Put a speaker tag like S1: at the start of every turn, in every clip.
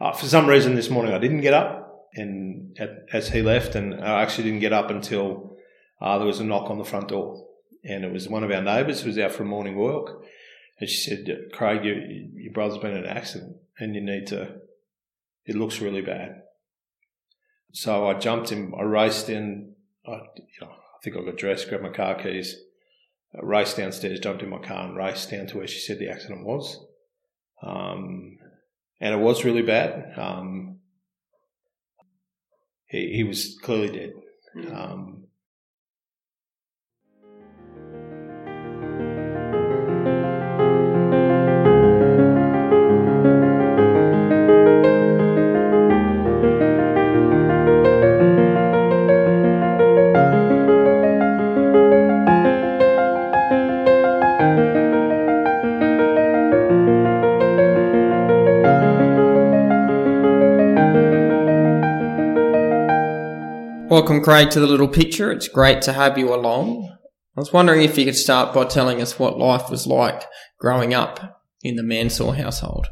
S1: Uh, for some reason this morning I didn't get up and at, as he left and I actually didn't get up until uh, there was a knock on the front door and it was one of our neighbours who was out for a morning walk and she said, Craig, your, your brother's been in an accident and you need to, it looks really bad. So I jumped in, I raced in, I, you know, I think I got dressed, grabbed my car keys, raced downstairs, jumped in my car and raced down to where she said the accident was. Um, and it was really bad. Um, he, he was clearly dead. Um,
S2: Welcome, Craig, to the little picture. It's great to have you along. I was wondering if you could start by telling us what life was like growing up in the Mansour household.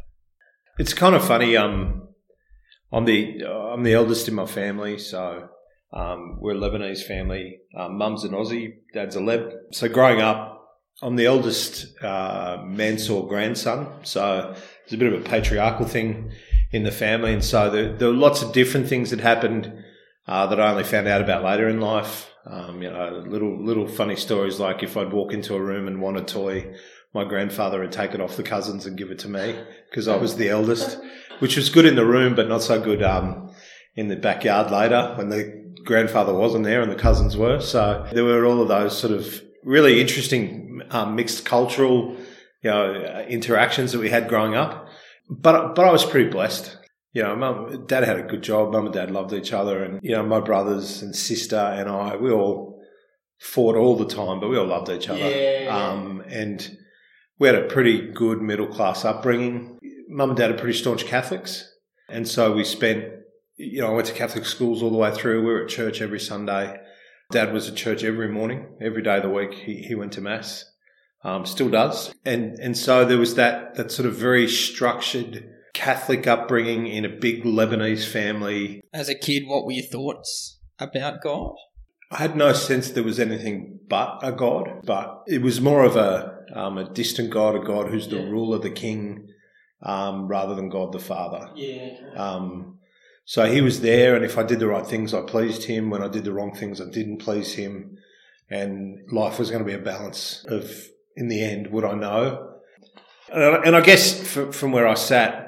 S1: It's kind of funny. Um, I'm the I'm the eldest in my family, so um, we're a Lebanese family. Um, Mum's an Aussie, Dad's a Leb. So growing up, I'm the eldest uh, Mansour grandson. So there's a bit of a patriarchal thing in the family, and so there, there were lots of different things that happened uh, that I only found out about later in life. Um, you know, little little funny stories like if I'd walk into a room and want a toy, my grandfather would take it off the cousins and give it to me because I was the eldest, which was good in the room but not so good um, in the backyard later when the grandfather wasn't there and the cousins were. So there were all of those sort of really interesting um, mixed cultural, you know, interactions that we had growing up. But but I was pretty blessed you know, mum, dad had a good job. Mum and dad loved each other, and you know, my brothers and sister and I, we all fought all the time, but we all loved each other.
S2: Yeah.
S1: Um, and we had a pretty good middle class upbringing. Mum and dad are pretty staunch Catholics, and so we spent. You know, I went to Catholic schools all the way through. We were at church every Sunday. Dad was at church every morning, every day of the week. He he went to mass, um, still does, and and so there was that that sort of very structured Catholic upbringing in a big Lebanese family.
S2: As a kid, what were your thoughts about God?
S1: I had no sense there was anything but a God, but it was more of a um, a distant God, a God who's the
S2: Yeah.
S1: ruler, the king, um, rather than God the Father.
S2: Yeah.
S1: Um, so he was there, and if I did the right things, I pleased him. When I did the wrong things, I didn't please him. And life was going to be a balance of, in the end, would I know? And I, and I guess from where I sat,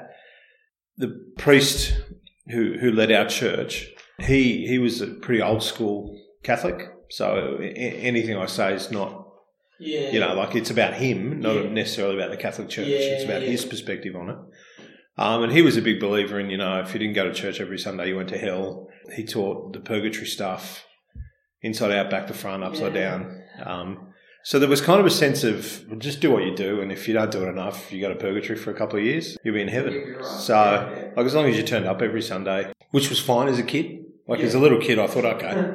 S1: priest who who led our church, he he was a pretty old school Catholic. So anything I say is not
S2: Yeah.
S1: you know, like it's about him, not
S2: Yeah.
S1: necessarily about the Catholic Church.
S2: Yeah,
S1: it's about his perspective on it. Um, and he was a big believer in, you know, if you didn't go to church every Sunday, you went to hell. He taught the purgatory stuff inside out, back to front, upside down. Um, so there was kind of a sense of well, just do what you do, and if you don't do it enough, you go to purgatory for a couple of years, you'll be in heaven.
S2: Right.
S1: So, like, as long as you turned up every Sunday, which was fine as a kid. Like, as a little kid, I thought, okay,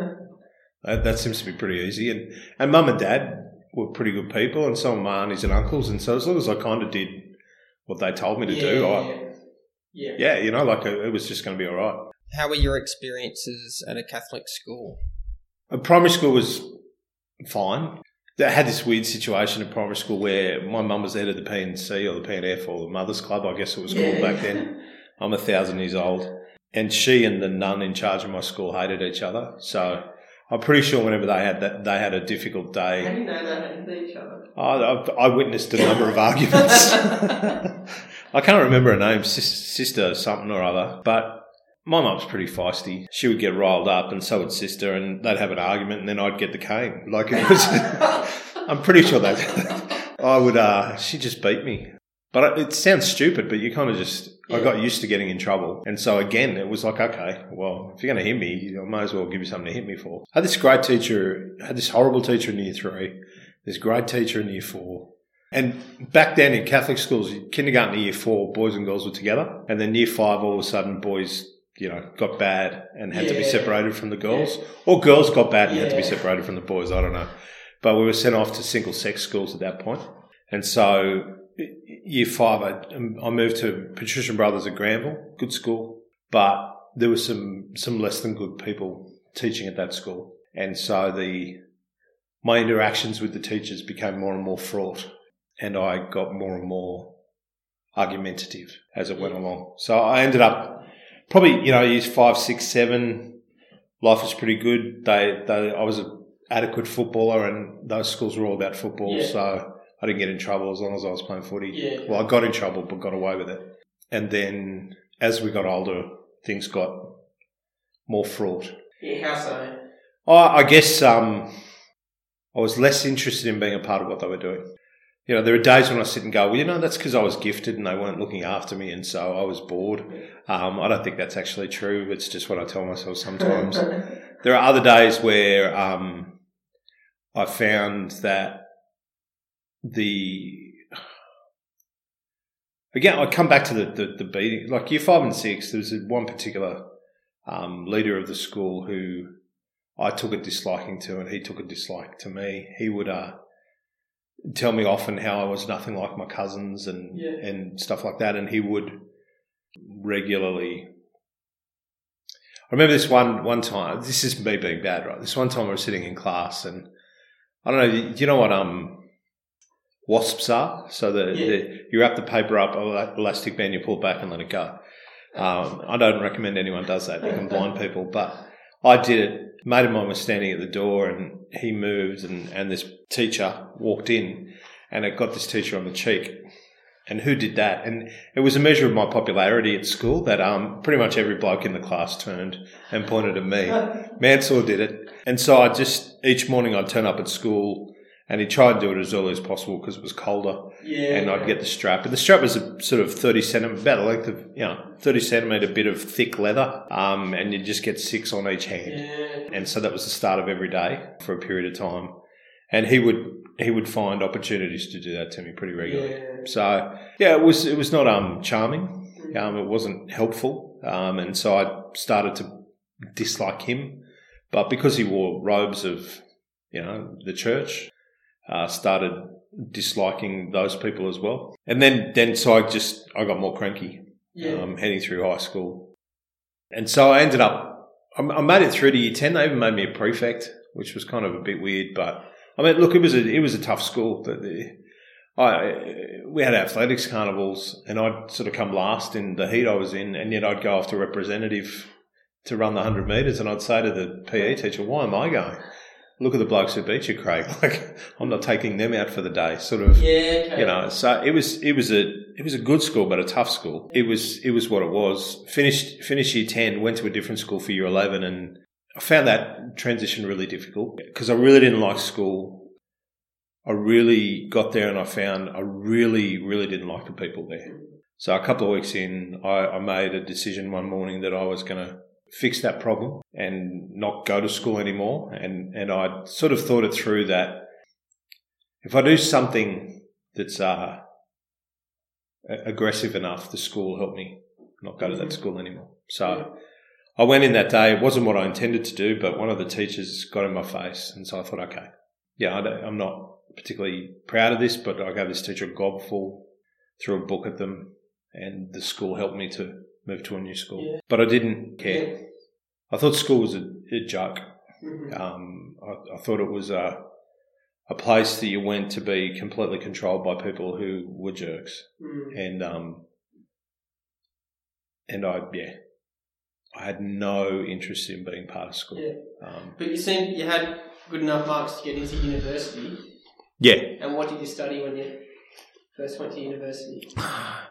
S1: that, that seems to be pretty easy. And and mum and dad were pretty good people, and so were my aunties and uncles. And so as long as I kind of did what they told me to do, I,
S2: yeah.
S1: yeah, you know, like it, it was just going to be all right.
S2: How were your experiences at a Catholic school?
S1: A primary school was fine. They had this weird situation at primary school where my mum was head of the PNC or the PNF or the Mothers Club, I guess it was called back then. I'm a thousand years old. And she and the nun in charge of my school hated each other. So I'm pretty sure whenever they had that, they had a difficult day.
S2: How do you know they hated each other?
S1: I, I, I witnessed a number of arguments. I can't remember her name, sis, sister something or other, but my mum's pretty feisty. She would get riled up, and so would sister, and they'd have an argument, and then I'd get the cane. Like it was, I'm pretty sure that I would. Uh, she just beat me. But it sounds stupid, but you kind of just. I got used to getting in trouble, and so again, it was like, okay, well, if you're going to hit me, I might as well give you something to hit me for. I had this great teacher, I had this horrible teacher in year three, this great teacher in year four. And back then in Catholic schools, kindergarten to year four, boys and girls were together. And then year five, all of a sudden, boys, you know, got bad and had to be separated from the girls. Or girls got bad and had to be separated from the boys. I don't know. But we were sent off to single sex schools at that point. And so year five, I, um, I moved to Patrician Brothers at Granville, good school, but there were some some less than good people teaching at that school, and so the my interactions with the teachers became more and more fraught, and I got more and more argumentative as it went along. So I ended up probably you know years five, six, seven. Life was pretty good. They, they I was an adequate footballer, and those schools were all about football.
S2: Yeah.
S1: So I didn't get in trouble as long as I was playing footy.
S2: Yeah.
S1: Well, I got in trouble, but got away with it. And then as we got older, things got more fraught.
S2: Yeah, how so?
S1: I, I guess um, I was less interested in being a part of what they were doing. You know, there are days when I sit and go, well, you know, that's because I was gifted and they weren't looking after me, and so I was bored. Um, I don't think that's actually true. It's just what I tell myself sometimes. there are other days where um, I found that the again, I come back to the, the, the beating. Like year five and six, there was one particular um, leader of the school who I took a disliking to, and he took a dislike to me. He would uh, tell me often how I was nothing like my cousins and
S2: Yeah.
S1: and stuff like that, and he would regularly. I remember this one one time. This is me being bad, right? This one time I was sitting in class, and I don't know. Do you know what um wasps are? So the,
S2: Yeah.
S1: the you wrap the paper up, a elastic band, you pull it back and let it go. Um, I don't recommend anyone does that. You can blind people, but I did it. Mate of mine was standing at the door, and he moved, and and this teacher walked in, and it got this teacher on the cheek. And who did that? And it was a measure of my popularity at school that um, pretty much every bloke in the class turned and pointed at me. Mansour did it. And so I just, each morning I'd turn up at school and he tried to do it as early as possible because it was colder.
S2: Yeah.
S1: And I'd get the strap. And the strap was a sort of 30 centimetre, about the length of, you know, 30 centimetre bit of thick leather. Um, and you'd just get six on each hand.
S2: Yeah.
S1: And so that was the start of every day for a period of time. And he would, he would find opportunities to do that to me pretty regularly.
S2: Yeah.
S1: So yeah, it was it was not um charming. Um, it wasn't helpful. Um, and so I started to dislike him. But because he wore robes of you know the church, uh, started disliking those people as well. And then then so I just I got more cranky
S2: Yeah.
S1: um, heading through high school. And so I ended up, I I made it through to year 10. They even made me a prefect, which was kind of a bit weird, but I mean, look, it was a, it was a tough school. The, the, I, we had athletics carnivals and I'd sort of come last in the heat I was in and yet I'd go off after representative to run the 100 metres and I'd say to the PE teacher, why am I going? Look at the blokes who beat you, Craig. Like, I'm not taking them out for the day. Sort of,
S2: Yeah. Okay.
S1: you know so it was it was a it was a good school but a tough school it was it was what it was finished finished year 10 went to a different school for year 11 and i found that transition really difficult because i really didn't like school i really got there and i found i really really didn't like the people there so a couple of weeks in i, I made a decision one morning that i was going to fix that problem and not go to school anymore and and i sort of thought it through that if I do something that's uh, aggressive enough, the school will help me not go to that
S2: Mhm.
S1: school anymore. So I went in that day. It wasn't what I intended to do, but one of the teachers got in my face, and so I thought, okay, yeah, I I'm not particularly proud of this, but I gave this teacher a gobful, threw a book at them, and the school helped me to move to a new school.
S2: Yeah.
S1: But I didn't care. I thought school was a, a joke.
S2: Mhm.
S1: Um, I, I thought it was a, a place that you went to be completely controlled by people who were jerks,
S2: Mm.
S1: and um, and I yeah, I had no interest in being part of school.
S2: Yeah.
S1: Um,
S2: But you seemed you had good enough marks to get into university.
S1: yeah.
S2: And what did you study when you first went to university?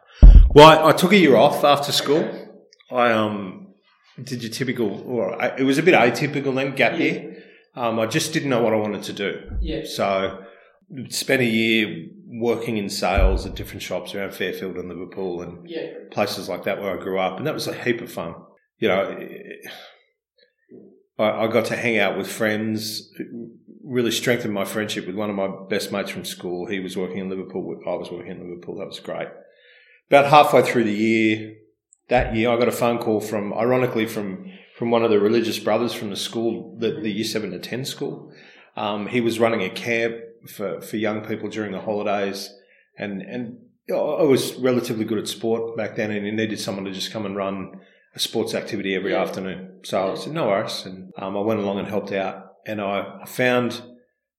S1: Well, I, I took a year off after school. I um did your typical, or I, it was a bit atypical then gap year. Um, I just didn't know what I wanted to do.
S2: Yeah.
S1: So spent a year working in sales at different shops around Fairfield and Liverpool and
S2: Yeah.
S1: places like that where I grew up, and that was a heap of fun. You know, I, I got to hang out with friends, really strengthened my friendship with one of my best mates from school. He was working in Liverpool, I was working in Liverpool. That was great. About halfway through the year, that year, I got a phone call from, ironically, from from one of the religious brothers from the school, the, the year seven to ten school. Um, he was running a camp for, for young people during the holidays, and and I was relatively good at sport back then, and he needed someone to just come and run a sports activity every
S2: Yeah.
S1: afternoon. So I said, no worries. And um, I went along and helped out. And I I found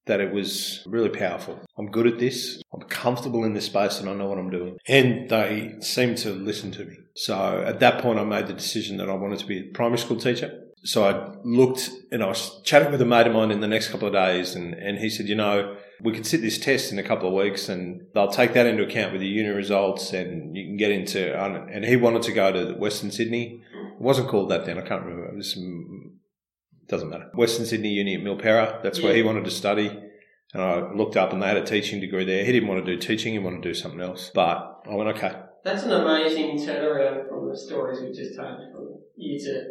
S1: that it was really powerful. I'm good at this. I'm comfortable in this space and I know what I'm doing. And they seemed to listen to me. So at that point, I made the decision that I wanted to be a primary school teacher. So I looked and I was chatting with a mate of mine in the next couple of days and, and he said, you know, we can sit this test in a couple of weeks and they'll take that into account with the uni results and you can get into, and he wanted to go to Western Sydney. It wasn't called that then. I can't remember. It was, doesn't matter. Western Sydney Uni at Milperra. That's where
S2: Yeah.
S1: he wanted to study. And I looked up and they had a teaching degree there. He didn't want to do teaching. He wanted to do something else. But I went, okay.
S2: That's an amazing turnaround from the stories we've just had from you to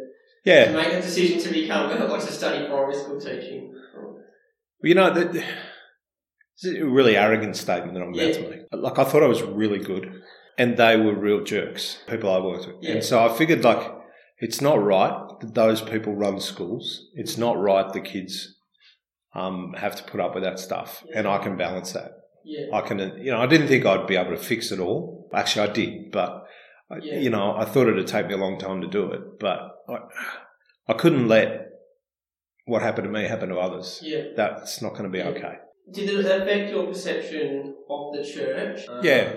S1: Yeah.
S2: To make a decision to become or to study primary school teaching.
S1: You know, that, it's a really arrogant statement that I'm about to make. Like, I thought I was really good, and they were real jerks, people I worked with.
S2: Yeah.
S1: And so I figured, like, it's not right that those people run schools. It's not right the kids um, have to put up with that stuff, and I can balance that.
S2: Yeah.
S1: I can, you know, I didn't think I'd be able to fix it all. Actually, I did, but I-
S2: Yeah.
S1: you know, I thought it'd take me a long time to do it, but I, I couldn't let what happened to me happen to others.
S2: Yeah.
S1: That's not going to be
S2: Yeah.
S1: okay.
S2: Did it affect your perception of the church?
S1: Yeah.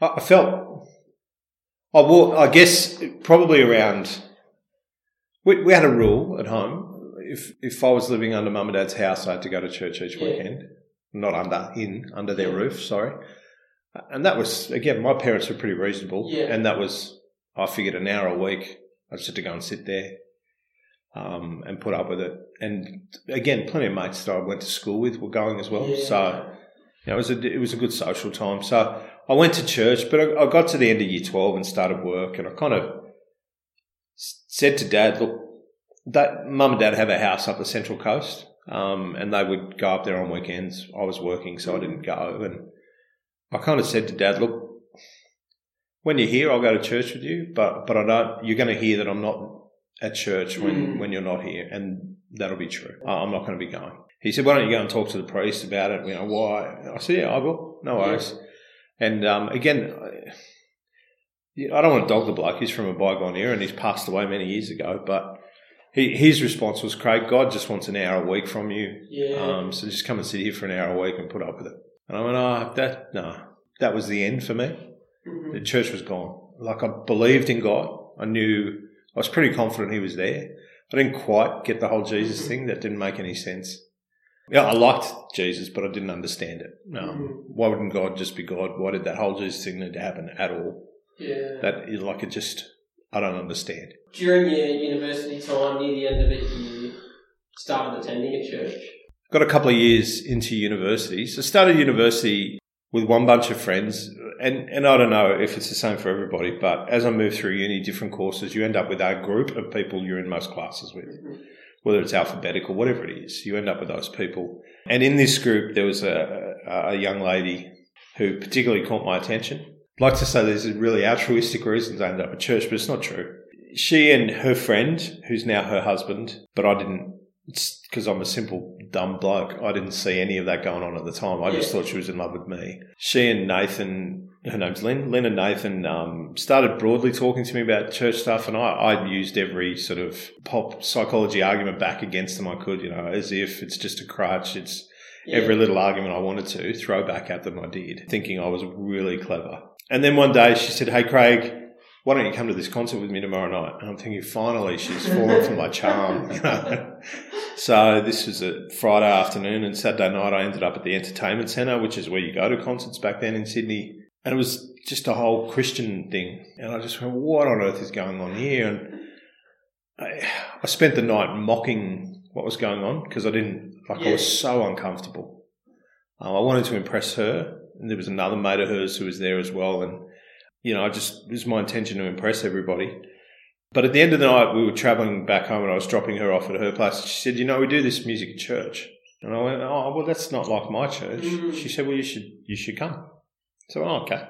S1: I, I felt, I walk, I guess probably around, we, we had a rule at home. If, if I was living under mum and dad's house, I had to go to church each
S2: Yeah.
S1: weekend. Not under, in, under their
S2: Yeah.
S1: roof, sorry. And that was, again, my parents were pretty reasonable.
S2: Yeah.
S1: And that was, I figured an hour a week. I just had to go and sit there um, and put up with it. And again, plenty of mates that I went to school with were going as well.
S2: Yeah.
S1: So, you know, it was a it was a good social time. So I went to church, but I, I got to the end of year twelve and started work, and I kind of said to Dad, "Look, that Mum and Dad have a house up the Central Coast, um, and they would go up there on weekends. I was working, so I didn't go, and I kind of said to Dad, "Look, when you're here, I'll go to church with you, but but I don't. You're going to hear that I'm not at church when
S2: Mm.
S1: when you're not here, and that'll be true. I'm not going to be going." He said, "Why don't you go and talk to the priest about it? You know why?" I said, "Yeah, I will. No worries." And um, again, I, yeah, I don't want to dog the bloke. He's from a bygone era, and he's passed away many years ago. But he, his response was, "Craig, God just wants an hour a week from you.
S2: Yeah.
S1: Um, so just come and sit here for an hour a week and put up with it." And I went, "Oh, that no, that was the end for me.
S2: Mhm.
S1: The church was gone. Like I believed in God. I knew I was pretty confident He was there. I didn't quite get the whole Jesus thing. That didn't make any sense. Yeah, I liked Jesus, but I didn't understand it. Um, why wouldn't God just be God? Why did that whole Jesus thing need to happen at all?
S2: Yeah.
S1: That is like it just I don't understand.
S2: During your university time, near the end of it, you started attending a church.
S1: Got a couple of years into university. So started university with one bunch of friends, and and I don't know if it's the same for everybody, but as I moved through uni, different courses, you end up with a group of people you're in most classes with. Mm-hmm. whether it's alphabetical, whatever it is, you end up with those people. And in this group, there was a, a young lady who particularly caught my attention. Like to say there's really altruistic reasons I ended up at church, but it's not true. She and her friend, who's now her husband, but I didn't, because I'm a simple dumb bloke, I didn't see any of that going on at the time. I just thought she was in love with me. She and Nathan, her name's Lynn, Lynn and Nathan um, started broadly talking to me about church stuff, and I, I used every sort of pop psychology argument back against them I could, you know, as if it's just a crutch. It's
S2: Yeah.
S1: every little argument I wanted to throw back at them, I did, thinking I was really clever. And then one day she said, Hey, Craig, why don't you come to this concert with me tomorrow night? And I'm thinking, finally, she's fallen for my charm. You know? So this was a Friday afternoon, and Saturday night I ended up at the entertainment centre, which is where you go to concerts back then in Sydney. And it was just a whole Christian thing. And I just went, what on earth is going on here? And I, I spent the night mocking what was going on because I didn't, like, I was so uncomfortable. Um, I wanted to impress her. And there was another mate of hers who was there as well. And, you know, I just, it was my intention to impress everybody. But at the end of the night, we were travelling back home and I was dropping her off at her place. She said, You know, we do this music at church. And I went, Oh, well, that's not like my church.
S2: Mm.
S1: She said, Well, you should, you should come. So, oh, okay.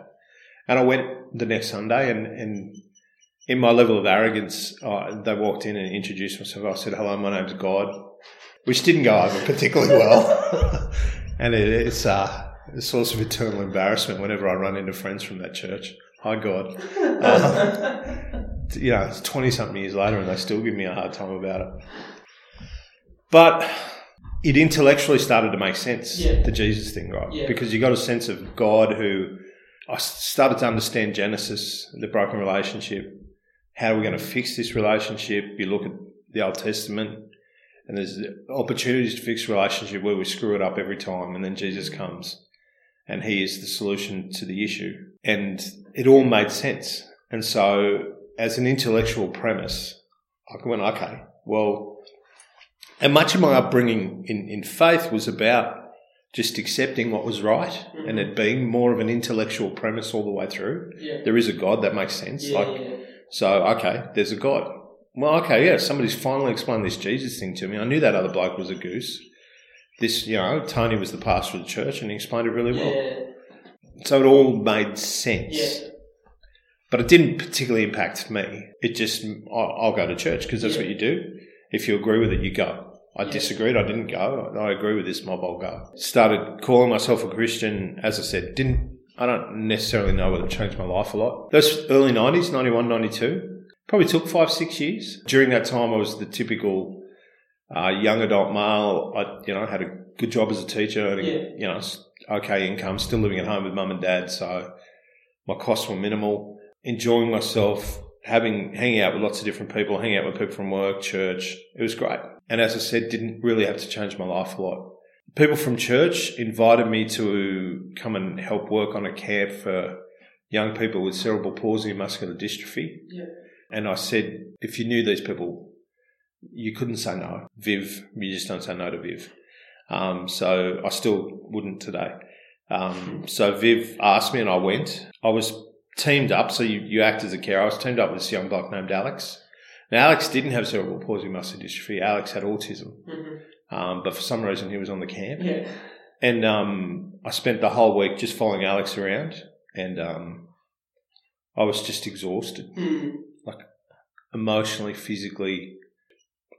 S1: And I went the next Sunday and, and in my level of arrogance, uh, they walked in and introduced myself. I said, Hello, my name's God, which didn't go over particularly well. and it, it's, uh, a source of eternal embarrassment whenever I run into friends from that church. Hi, God. Uh, you know, it's 20 something years later and they still give me a hard time about it. But it intellectually started to make sense,
S2: Yeah.
S1: the Jesus thing, right?
S2: Yeah.
S1: Because you got a sense of God who I started to understand Genesis, the broken relationship. How are we going to fix this relationship? You look at the Old Testament, and there's opportunities to fix relationship where we screw it up every time, and then Jesus comes, and He is the solution to the issue, and it all made sense. And so, as an intellectual premise, I went, okay, well, and much of my upbringing in, in faith was about just accepting what was right mm-hmm. and it being more of an intellectual premise all the way through.
S2: Yeah.
S1: There is a God that makes sense.
S2: Yeah,
S1: like,
S2: yeah.
S1: so, okay, there's a God. Well, okay, yeah, somebody's finally explained this Jesus thing to me. I knew that other bloke was a goose. This, you know, Tony was the pastor of the church and he explained it really well.
S2: Yeah.
S1: So it all made sense.
S2: Yeah.
S1: But it didn't particularly impact me. It just, I'll, I'll go to church because that's
S2: Yeah.
S1: what you do. If you agree with it, you go. I disagreed. I didn't go. I agree with this mob. I'll go. Started calling myself a Christian. As I said, didn't, I don't necessarily know whether it changed my life a lot. Those early 90s, 91, 92, probably took five, six years. During that time, I was the typical uh, young adult male. I, you know, had a good job as a teacher, earning,
S2: Yeah.
S1: you know, okay income, still living at home with mum and dad. So my costs were minimal. Enjoying myself, having hanging out with lots of different people, hanging out with people from work, church. It was great. And as I said, didn't really have to change my life a lot. People from church invited me to come and help work on a camp for young people with cerebral palsy and muscular dystrophy.
S2: Yeah.
S1: And I said, if you knew these people, you couldn't say no. Viv, you just don't say no to Viv. Um, so I still wouldn't today. Um, so Viv asked me and I went. I was teamed up, so you, you act as a carer. I was teamed up with this young bloke named Alex. Now, Alex didn't have cerebral palsy muscular dystrophy. Alex had autism.
S2: Mhm.
S1: Um, but for some reason, he was on the camp.
S2: Yeah.
S1: And um, I spent the whole week just following Alex around. And um, I was just exhausted
S2: Mm.
S1: emotionally, physically.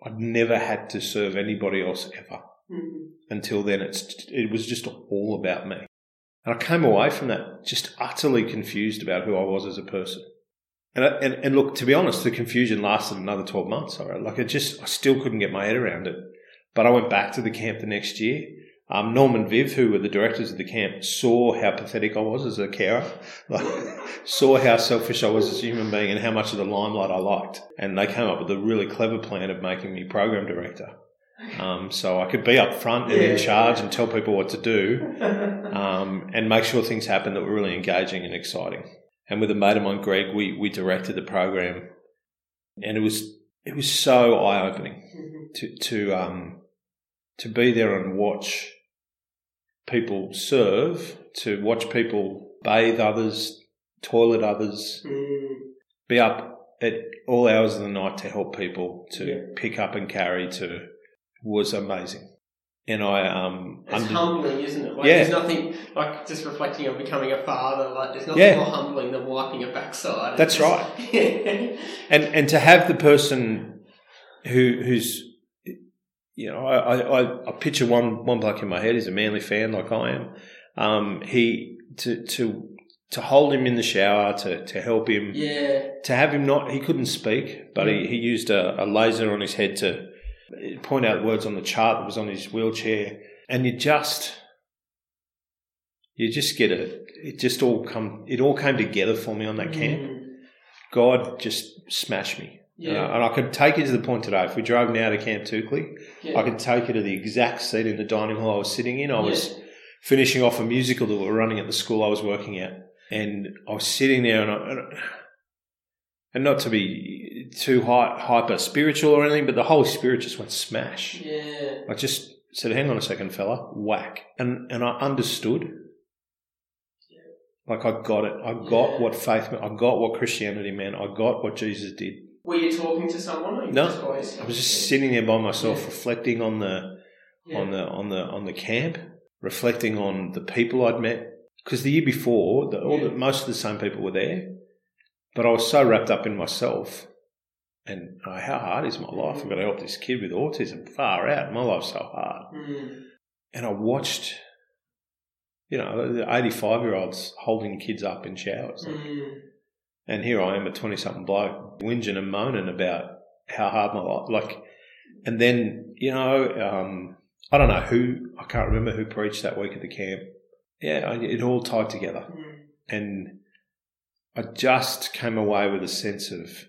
S1: I'd never had to serve anybody else ever.
S2: Mhm.
S1: Until then, it's it was just all about me. And I came away from that just utterly confused about who I was as a person. And, I- and and look, to be honest, the confusion lasted another twelve months. All right, like I just I still couldn't get my head around it. But I went back to the camp the next year. Um, Norm and Viv, who were the directors of the camp, saw how pathetic I was as a carer, like, saw how selfish I was as a human being, and how much of the limelight I liked. And they came up with a really clever plan of making me program director, um, so I could be up front and
S2: Yeah.
S1: in charge and tell people what to do, um, and make sure things happen that were really engaging and exciting. And with a mate of mine, Greg, we we directed the program, and it was it was so eye opening
S2: Mhm.
S1: to to um to be there and watch people serve, to watch people bathe others, toilet others,
S2: Mm.
S1: be up at all hours of the night to help people, to
S2: Yeah.
S1: pick up and carry, to was amazing. And I um
S2: It's
S1: under-
S2: humbling, isn't it? Like,
S1: Yeah.
S2: There's nothing like just reflecting on becoming a father. Like, there's nothing
S1: Yeah.
S2: more humbling than wiping a backside.
S1: That's
S2: It's
S1: right.
S2: Yeah.
S1: and and to have the person who who's you know I, I, I picture one one bloke in my head he's a manly fan like I am. Um, he to to to hold him in the shower to to help him
S2: yeah.
S1: to have him not he couldn't speak but he, he used a, a laser on his head to point out words on the chart that was on his wheelchair. And you just you just get a it just all come it all came together for me on that camp.
S2: Mm.
S1: God just smashed me and, I,
S2: uh,
S1: and I could take you to the point today. If we drove now to Camp Toukley,
S2: yeah.
S1: I could take you to the exact seat in the dining hall I was sitting in. I was finishing off a musical that we were running at the school I was working at, and I was sitting there, and I, and, I- and not to be too hy- hyper spiritual or anything, but the Holy Spirit just went smash.
S2: Yeah.
S1: I just said, "Hang on a second, fella, whack," and and I understood. Like I got it. I got
S2: Yeah.
S1: what faith meant. I got what Christianity meant. I got what Jesus did.
S2: Were you talking to someone? Or you
S1: No. I was just sitting there by myself,
S2: Yeah.
S1: reflecting on the
S2: Yeah.
S1: on the on the on the camp, reflecting on the people I'd met. Because the year before, the, all the, most of the same people were there, but I was so wrapped up in myself. And oh, how hard is my life? I've got to help this kid with autism. Far out, my life's so hard.
S2: Mm.
S1: And I watched. you know, the 85 year olds holding kids up in showers.
S2: Mm.
S1: And here I am, a 20 something bloke, whinging and moaning about how hard my life, like, and then, you know, um, I don't know who, I can't remember who preached that week at the camp. Yeah, it all tied together.
S2: Mm.
S1: And I just came away with a sense of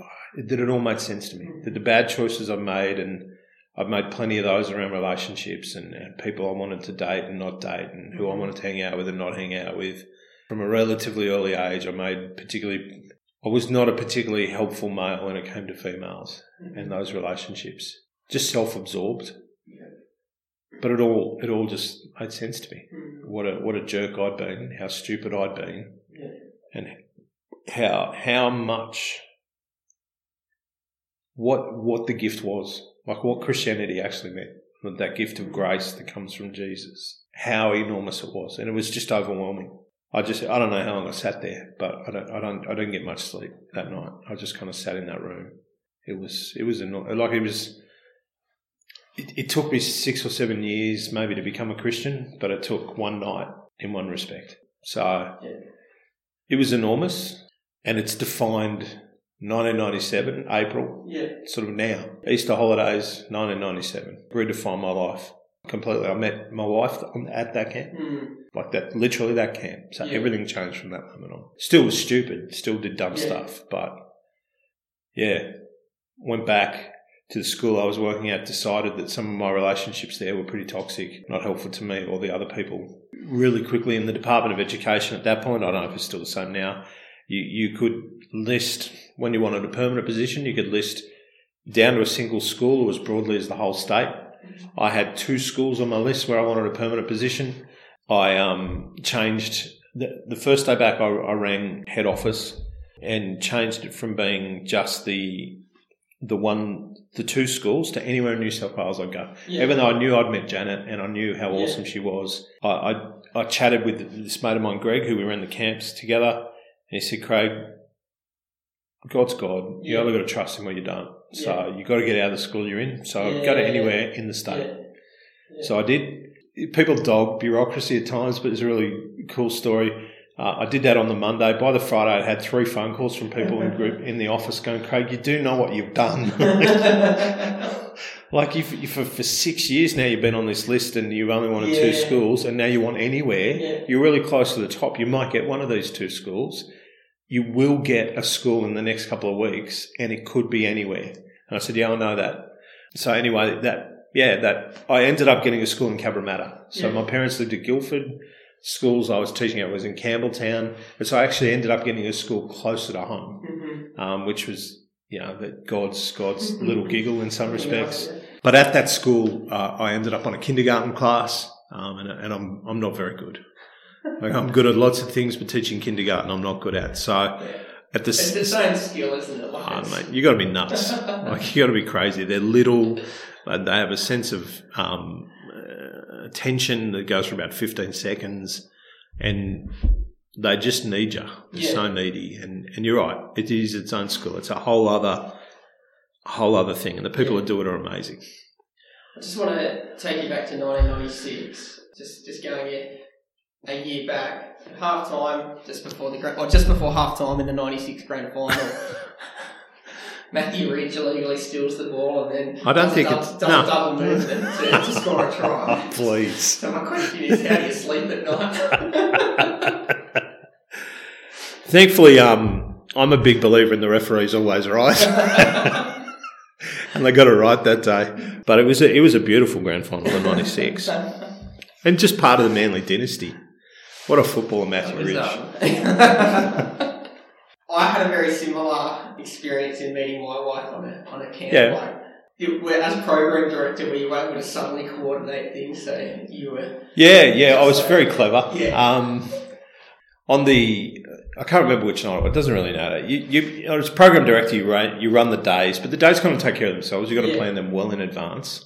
S1: oh, that it all made sense to me. That the bad choices I've made, and I've made plenty of those around relationships and, and people I wanted to date and not date, and who I wanted to hang out with and not hang out with. From a relatively early age, I made particularly, I was not a particularly helpful male when it came to females and those relationships. Just self-absorbed. But it all, it all just made sense to me.
S2: Mm.
S1: What a, what a jerk I'd been, how stupid I'd been
S2: Yeah.
S1: and how how much what what the gift was like what christianity actually meant, that gift of grace that comes from jesus how enormous it was and it was just overwhelming i just i don't know how long i sat there but i don't i don't i didn't get much sleep that night i just kind of sat in that room it was it was eno- like it was it, it took me six or seven years maybe to become a christian but it took one night in one respect so
S2: Yeah.
S1: it was enormous, and it's defined 1997 April,
S2: Yeah.
S1: sort of now. Easter holidays 1997 redefined my life completely. I met my wife on- at that camp,
S2: Mm.
S1: Like that, literally that camp. So
S2: Yeah.
S1: everything changed from that moment on. Still was stupid, still did dumb
S2: Yeah.
S1: stuff, but yeah, went back to the school I was working at, decided that some of my relationships there were pretty toxic, not helpful to me or the other people. Really quickly in the Department of Education at that point, I don't know if it's still the same now, you, you could list, when you wanted a permanent position, you could list down to a single school or as broadly as the whole state. Mm-hmm. I had two schools on my list where I wanted a permanent position. I um, changed the, the first day back. I, I rang head office and changed it from being just the the one the two schools to anywhere in New South Wales I'd go.
S2: Yeah.
S1: Even though I knew I'd met Janet and I knew how
S2: Yeah.
S1: awesome she was, I, I I chatted with this mate of mine, Greg, who we ran the camps together, and he said, "Craig, God's God. You
S2: Yeah.
S1: only got to trust Him or you don't. So you got to get out of the school you're in. So go to anywhere in the state." So I did. People dog bureaucracy at times, but it's a really cool story. Uh, I did that on the Monday. By the Friday, I had three phone calls from people in group in the office going, "Craig, you do know what you've done." like if, if for, for six years now you've been on this list and you've only wanted two schools, and now you want anywhere,
S2: Yeah.
S1: you're really close to the top. You might get one of these two schools. You will get a school in the next couple of weeks, and it could be anywhere. And I said, "Yeah, I know that." So anyway, that yeah, that I ended up getting a school in Cabramatta. So
S2: Yeah.
S1: my parents lived at Guildford. Schools I was teaching at was in Campbelltown, and so I actually ended up getting a school closer to home,
S2: Mhm.
S1: um, which was you know that God's God's little giggle in some respects.
S2: Yeah.
S1: But at that school, uh, I ended up on a kindergarten class, um, and, and I'm I'm not very good. Like, I'm good at lots of things, but teaching kindergarten I'm not good at. So at the
S2: It's its own skill, isn't it? Like
S1: Oh, mate, you got to be nuts. like you got to be crazy. They're little. But they have a sense of um, uh, attention that goes for about fifteen seconds, and they just need you. They're
S2: Yeah.
S1: so needy, and and you're right. It is its own school. It's a whole other, whole other thing, and the people
S2: Yeah.
S1: that do it are amazing.
S2: I just want to take you back to 1996. Just just going a, a year back, at half time, just before the grand, or just before half time in the 96 grand final. Matthew Ridge illegally steals the ball and then
S1: I don't
S2: does
S1: think
S2: a dou-
S1: it's-
S2: does
S1: no.
S2: a double movement to, to score a try.
S1: Please.
S2: So my question is, how do you sleep at night?
S1: Thankfully, um, I'm a big believer in the referee's always right. and they got it right that day. But it was a, it was a beautiful grand final in '96, and just part of the Manly dynasty. What a footballer, Matthew Ridge.
S2: I had a very similar experience in meeting my wife on a on a camp.
S1: Yeah.
S2: Like, you were, as program director, were you able to suddenly coordinate things? So you were.
S1: Yeah, yeah, I was very clever.
S2: Yeah.
S1: Um, on the, I can't remember which night. It doesn't really matter. You, you, as program director, you run, you run the days, but the days kind of take care of themselves. You've got to
S2: Yeah.
S1: plan them well in advance.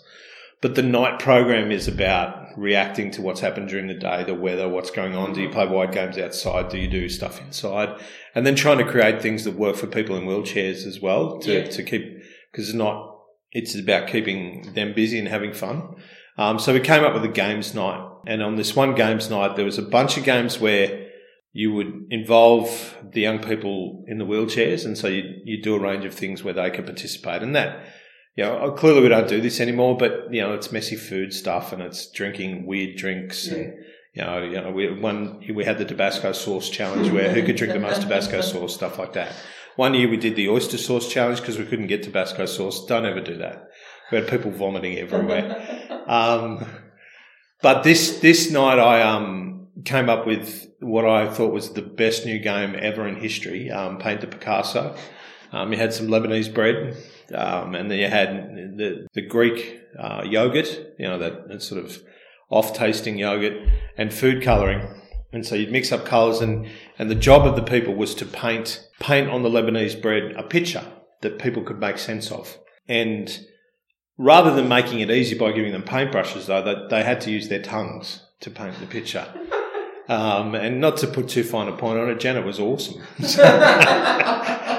S1: But the night program is about reacting to what's happened during the day, the weather, what's going on. Do you play wide games outside? Do you do stuff inside? And then trying to create things that work for people in wheelchairs as well to,
S2: Yeah.
S1: to keep, because it's not, it's about keeping them busy and having fun. Um, so we came up with a games night And on this one games night, there was a bunch of games where you would involve the young people in the wheelchairs. And so you you do a range of things where they can participate. And that, you know, clearly we don't do this anymore, but, you know, it's messy food stuff and it's drinking weird drinks.
S2: Yeah.
S1: And, you know, you know, we, one, we had the Tabasco sauce challenge where who could drink the most Tabasco sauce, stuff like that. One year we did the oyster sauce challenge because we couldn't get Tabasco sauce. Don't ever do that. We had people vomiting everywhere. Um, but this this night I um came up with what I thought was the best new game ever in history. Um, Paint the Picasso. Um, you had some Lebanese bread, um, and then you had the the Greek uh, yogurt. You know that, that sort of off tasting yogurt and food colouring. And so you'd mix up colours, and and the job of the people was to paint paint on the Lebanese bread a picture that people could make sense of. And rather than making it easy by giving them paintbrushes, though, they, they had to use their tongues to paint the picture. Um, and not to put too fine a point on it, Janet was awesome.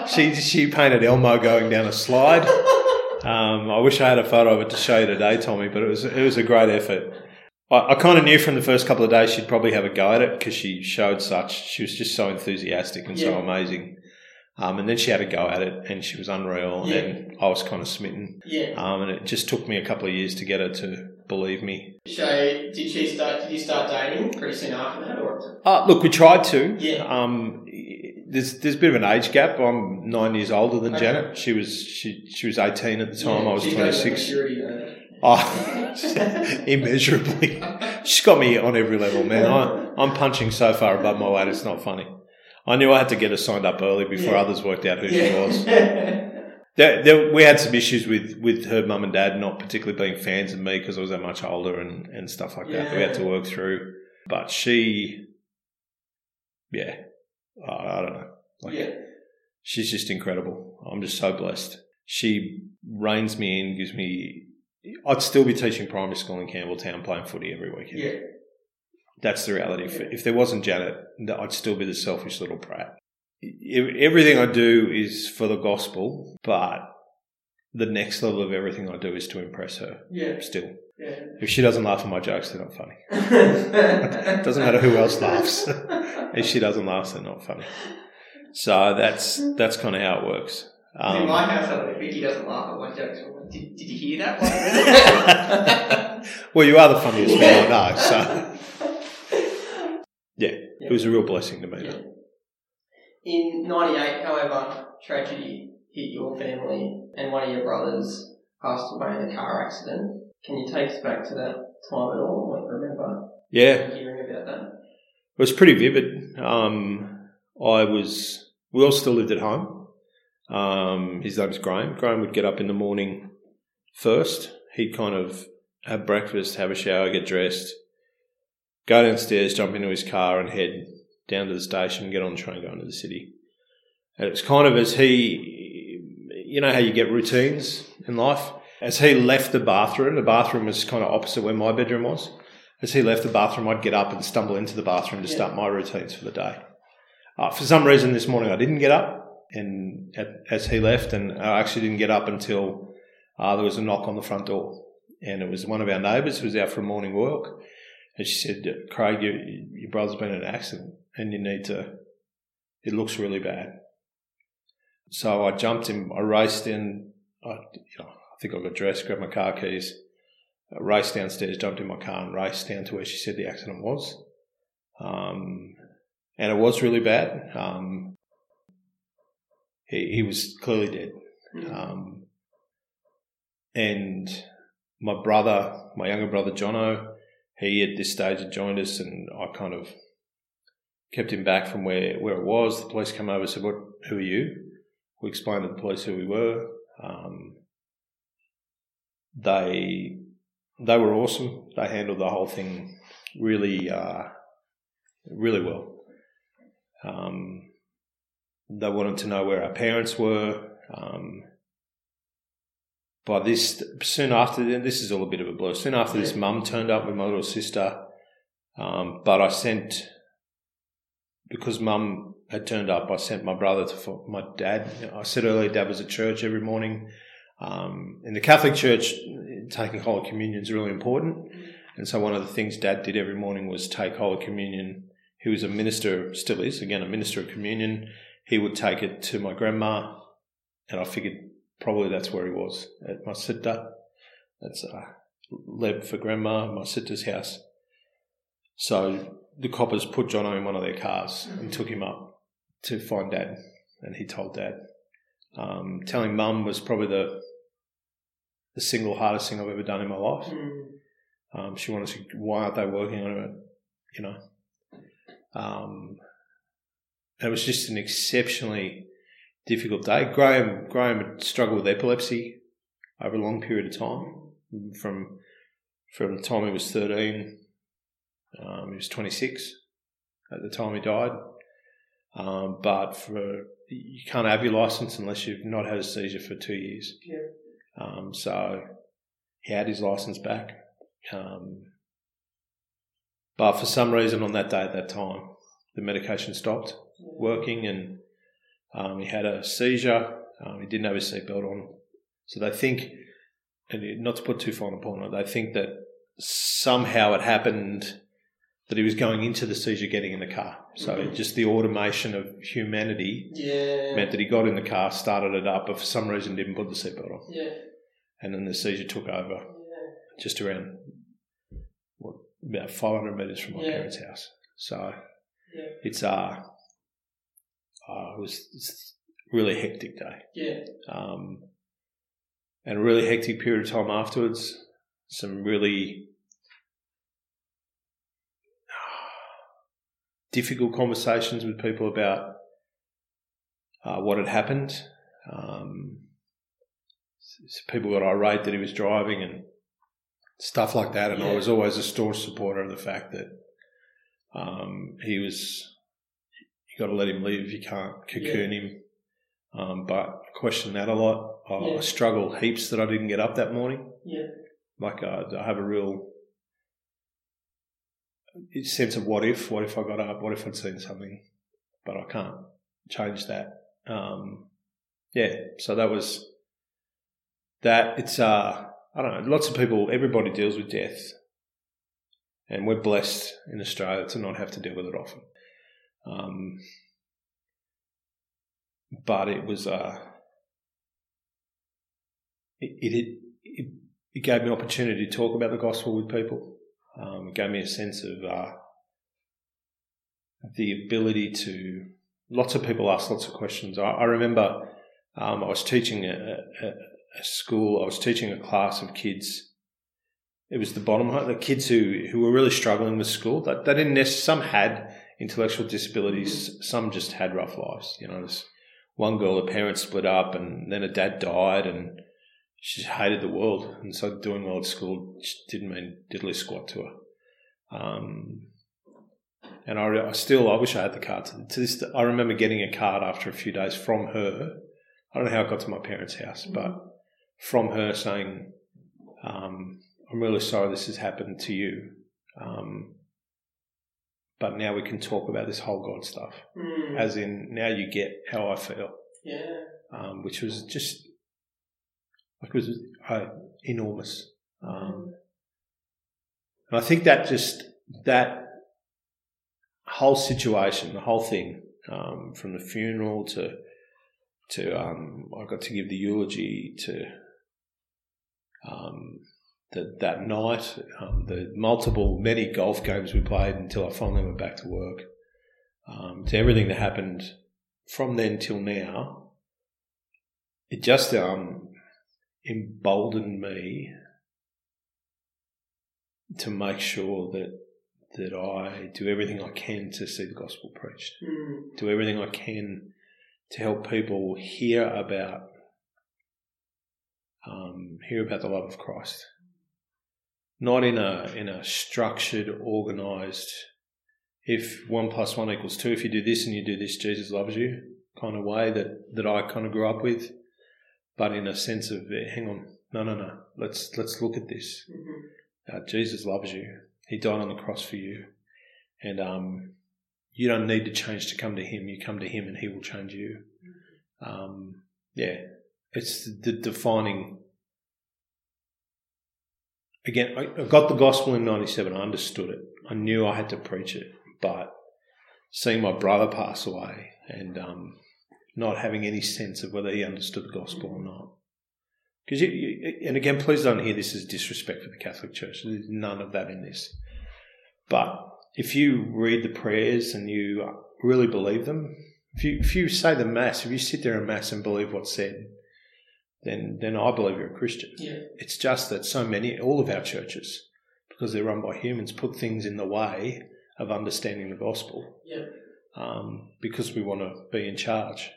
S1: she she painted Elmo going down a slide. Um, I wish I had a photo of it to show you today, Tommy, but it was it was a great effort. I, I kind of knew from the first couple of days she'd probably have a go at it because she showed such. She was just so enthusiastic and so amazing. Um, and then she had a go at it, and she was unreal.
S2: Yeah.
S1: And I was kind of smitten.
S2: yeah.
S1: Um, and it just took me a couple of years to get her to believe me.
S2: So did she start? Did you start dating pretty soon after that, or
S1: Uh, look, we tried to.
S2: Yeah.
S1: Um, there's there's a bit of an age gap. I'm nine years older than
S2: Okay.
S1: Janet. She was she she was 18 at the time.
S2: Yeah,
S1: I was
S2: the
S1: 26. Oh, immeasurably. She's got me on every level, man. I, I'm punching so far above my weight. It's not funny. I knew I had to get her signed up early before
S2: Yeah.
S1: others worked out who
S2: yeah.
S1: she was. There, there, we had some issues with, with her mum and dad not particularly being fans of me because I was that much older and, and stuff like that. that we had to work through. But she, yeah, I, I don't know. Like,
S2: yeah.
S1: she's just incredible. I'm just so blessed. She reins me in, gives me. I'd still be teaching primary school in Campbelltown, playing footy every weekend.
S2: Yeah.
S1: That's the reality. If, if there wasn't Janet, I'd still be the selfish little prat. Everything I do is for the gospel, but the next level of everything I do is to impress her.
S2: Yeah.
S1: Still,
S2: Yeah.
S1: if she doesn't laugh at my jokes, they're not funny.
S2: Doesn't
S1: matter who else laughs. If she doesn't laugh, they're not funny. So that's that's kind of how it works.
S2: in
S1: Um,
S2: my household, if Vicky doesn't laugh at my jokes, did, did you hear that one?
S1: well, you are the funniest man I know. So yeah, it was a real blessing to me.
S2: Yeah. In 98, however, tragedy hit your family and one of your brothers passed away in a car accident. Can you take us back to that time at all? Like, remember
S1: Yeah,
S2: hearing about that?
S1: It was pretty vivid. Um, I was, we all still lived at home. Um, his name's Graham. Graham would get up in the morning first. He'd kind of have breakfast, have a shower, get dressed, go downstairs, jump into his car, and head down to the station, get on the train, go into the city. And it was kind of as he, you know how you get routines in life? As he left the bathroom, the bathroom was kind of opposite where my bedroom was. As he left the bathroom, I'd get up and stumble into the bathroom to
S2: Yeah.
S1: start my routines for the day. Uh, for some reason, this morning I didn't get up, and at, as he left, and I actually didn't get up until uh, there was a knock on the front door, and it was one of our neighbours who was out for a morning walk, and she said, "Craig, your, your brother's been in an accident, and you need to. It looks really bad." So I jumped in, I raced in. I, you know, I think I got dressed, grabbed my car keys, I raced downstairs, jumped in my car, and raced down to where she said the accident was. Um, and it was really bad. Um, he, he was clearly dead. Um, and my brother, my younger brother Jono, he at this stage had joined us, and I kind of kept him back from where, where it was. The police came over and said, "What? Who are you?" We explained to the police who we were. Um, they they were awesome. They handled the whole thing really uh, really well. Um, they wanted to know where our parents were. Um, by this, soon after, this is all a bit of a blur. Soon after this, mum turned up with my little sister. Um, but I sent, because mum had turned up, I sent my brother to my dad. I said earlier, dad was at church every morning. Um, in the Catholic Church, taking Holy Communion is really important. And so one of the things Dad did every morning was take Holy Communion. He was a minister, still is, again, a minister of communion. He would take it to my grandma, and I figured probably that's where he was, at my sitta. That's uh, Leb for grandma, my sitta's house. So the coppers put Jono in one of their cars and took him up to find Dad, and he told Dad. Um, telling Mum was probably the the single hardest thing I've ever done in my life.
S2: Mm.
S1: Um, she wanted to, why aren't they working on it? You know. Um, it was just an exceptionally difficult day. Graham Graham had struggled with epilepsy over a long period of time. From from the time he was thirteen, um, he was twenty six at the time he died. Um, but for you can't have your license unless you've not had a seizure for two years.
S2: Yeah.
S1: Um, so he had his license back. Um, but for some reason on that day at that time, the medication stopped working and um, he had a seizure. Um, he didn't have his seatbelt on. So they think, and not to put too fine a point on it, they think that somehow it happened that he was going into the seizure getting in the car. So
S2: Mhm.
S1: just the automation of humanity
S2: Yeah.
S1: meant that he got in the car, started it up, but for some reason didn't put the seatbelt on.
S2: Yeah.
S1: And then the seizure took over
S2: Yeah.
S1: just around what about 500 meters from my parents' house. So
S2: Yeah.
S1: it's uh, uh it was it's a really hectic day,
S2: Yeah.
S1: um, and a really hectic period of time afterwards. Some really difficult conversations with people about uh, what had happened. Um, people got irate that he was driving and stuff like that. And I was always a staunch supporter of the fact that um, he was, you got to let him live. If you can't cocoon him. Um, but I question that a lot. I, I
S2: Yeah.
S1: struggle heaps that I didn't get up that morning.
S2: Yeah.
S1: Like uh, I have a real sense of what if, what if I got up, what if I'd seen something, but I can't change that. Um, yeah, so that was that. It's uh, I don't know. Lots of people, everybody deals with death, and we're blessed in Australia to not have to deal with it often. Um, but it was uh, it, it it it gave me opportunity to talk about the gospel with people. Um, gave me a sense of uh, the ability to. Lots of people ask lots of questions. I, I remember um, I was teaching a, a, a school. I was teaching a class of kids. It was the bottom, the kids who, who were really struggling with school. That they didn't necessarily. Some had intellectual disabilities. Some just had rough lives. You know, there's one girl, her parents split up, and then her dad died, and she hated the world, and so doing well at school didn't mean diddly squat to her. Um, and I, I still, I wish I had the card. To, to this, I remember getting a card after a few days from her. I don't know how it got to my parents' house, but from her saying, um, "I'm really sorry this has happened to you, um, but now we can talk about this whole God stuff."
S2: Mm.
S1: As in, now you get how I feel
S2: yeah.
S1: um, which was just like it was uh, enormous. Um, and I think that just that whole situation, the whole thing, um, from the funeral to to um, I got to give the eulogy to um, that night, um, the multiple many golf games we played until I finally went back to work, um, to everything that happened from then till now it just um, emboldened me to make sure that that I do everything I can to see the gospel preached,
S2: Mm.
S1: do everything I can to help people hear about um, hear about the love of Christ, not in a in a structured, organised. If one plus one equals two, if you do this and you do this, Jesus loves you kind of way that, that I kind of grew up with, but in a sense of eh, hang on, no, no, no, let's let's look at this.
S2: Mhm.
S1: Uh, Jesus loves you. He died on the cross for you, and um, you don't need to change to come to Him. You come to Him, and He will change you. Um, yeah, it's the defining. again, I, I got the gospel in '97. I understood it. I knew I had to preach it, but seeing my brother pass away and um, not having any sense of whether he understood the gospel or not. Because you, you, and again, please don't hear this as disrespect for the Catholic Church. There's none of that in this. But if you read the prayers and you really believe them, if you if you say the mass, if you sit there in mass and believe what's said, then then I believe you're a Christian.
S2: Yeah.
S1: It's just that so many, all of our churches, because they're run by humans, put things in the way of understanding the gospel.
S2: Yeah.
S1: Um, because we want to be in charge,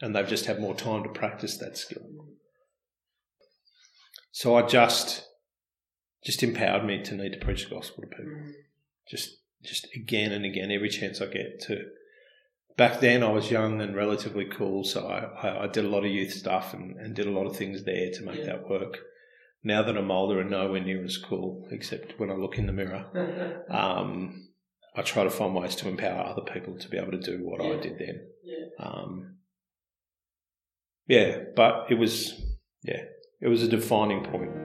S1: and they've just had more time to practice that skill. So I just just empowered me to need to preach the gospel to people.
S2: Mm.
S1: Just just again and again, every chance I get to. Back then, I was young and relatively cool, so I, I, did a lot of youth stuff and, and did a lot of things there to make
S2: Yeah.
S1: that work. Now that I'm older and nowhere near as cool, except when I look in the mirror, um, I try to find ways to empower other people to be able to do what I did then.
S2: yeah.
S1: Um, yeah, but it was, yeah, it was a defining point.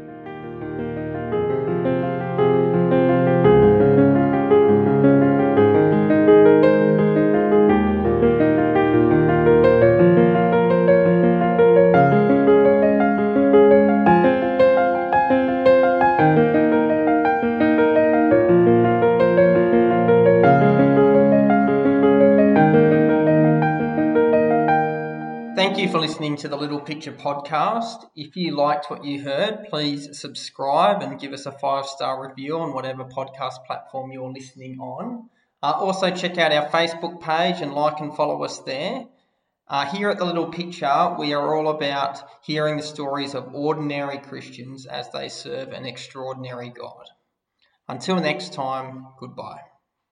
S2: To the Little Picture podcast. If you liked what you heard, please subscribe and give us a five star review on whatever podcast platform you're listening on. Uh, also, check out our Facebook page and like and follow us there. Uh, here at the Little Picture, we are all about hearing the stories of ordinary Christians as they serve an extraordinary God. Until next time, goodbye.